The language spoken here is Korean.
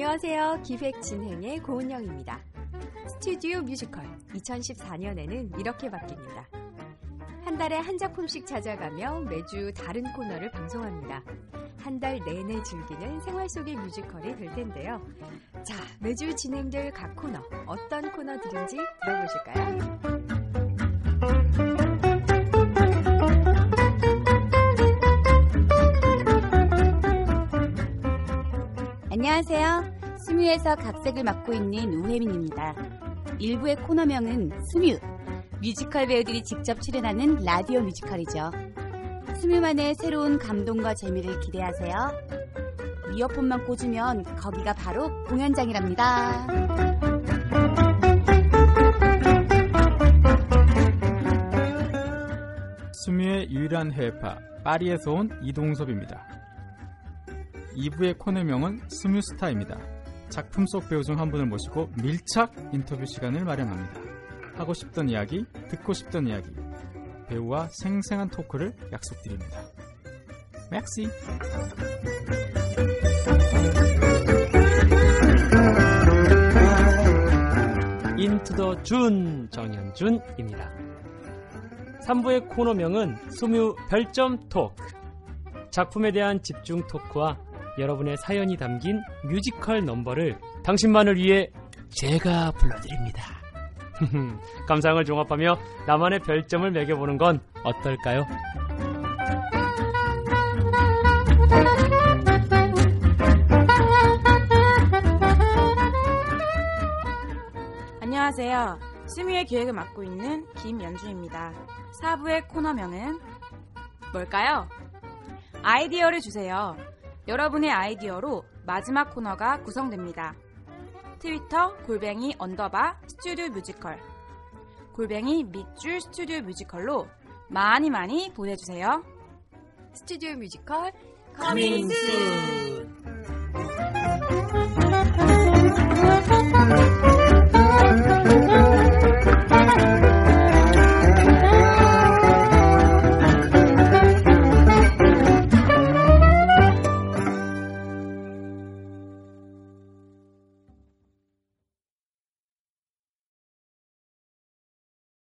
안녕하세요. 기획 진행의 고은영입니다. 스튜디오 뮤지컬 2014년에는 이렇게 바뀝니다. 한 달에 한 작품씩 찾아가며 매주 다른 코너를 방송합니다. 한 달 내내 즐기는 생활 속의 뮤지컬이 될 텐데요. 자, 매주 진행될 각 코너, 어떤 코너들인지 들어보실까요? 안녕하세요. 스뮤에서 각색을 맡고 있는 우혜민입니다. 일부의 코너명은 스뮤. 뮤지컬 배우들이 직접 출연하는 라디오 뮤지컬이죠. 스뮤만의 새로운 감동과 재미를 기대하세요. 이어폰만 꽂으면 거기가 바로 공연장이랍니다. 스뮤의 유일한 해외파 파리에서 온 이동섭입니다. 2부의 코너명은 스뮤스타입니다. 작품 속 배우 중 한 분을 모시고 밀착 인터뷰 시간을 마련합니다. 하고 싶던 이야기, 듣고 싶던 이야기, 배우와 생생한 토크를 약속드립니다. Merci! Into the 준 정현준입니다. 3부의 코너명은 수뮤 별점 토크. 작품에 대한 집중 토크와 여러분의 사연이 담긴 뮤지컬 넘버를 당신만을 위해 제가 불러드립니다. 감상을 종합하며 나만의 별점을 매겨보는 건 어떨까요? 안녕하세요. 스뮤의 기획을 맡고 있는 김연주입니다. 4부의 코너명은 뭘까요? 아이디어를 주세요. 여러분의 아이디어로 마지막 코너가 구성됩니다. 트위터 골뱅이 언더바 스튜디오 뮤지컬 골뱅이 밑줄 스튜디오 뮤지컬로 많이 많이 보내주세요. 스튜디오 뮤지컬 Coming soon!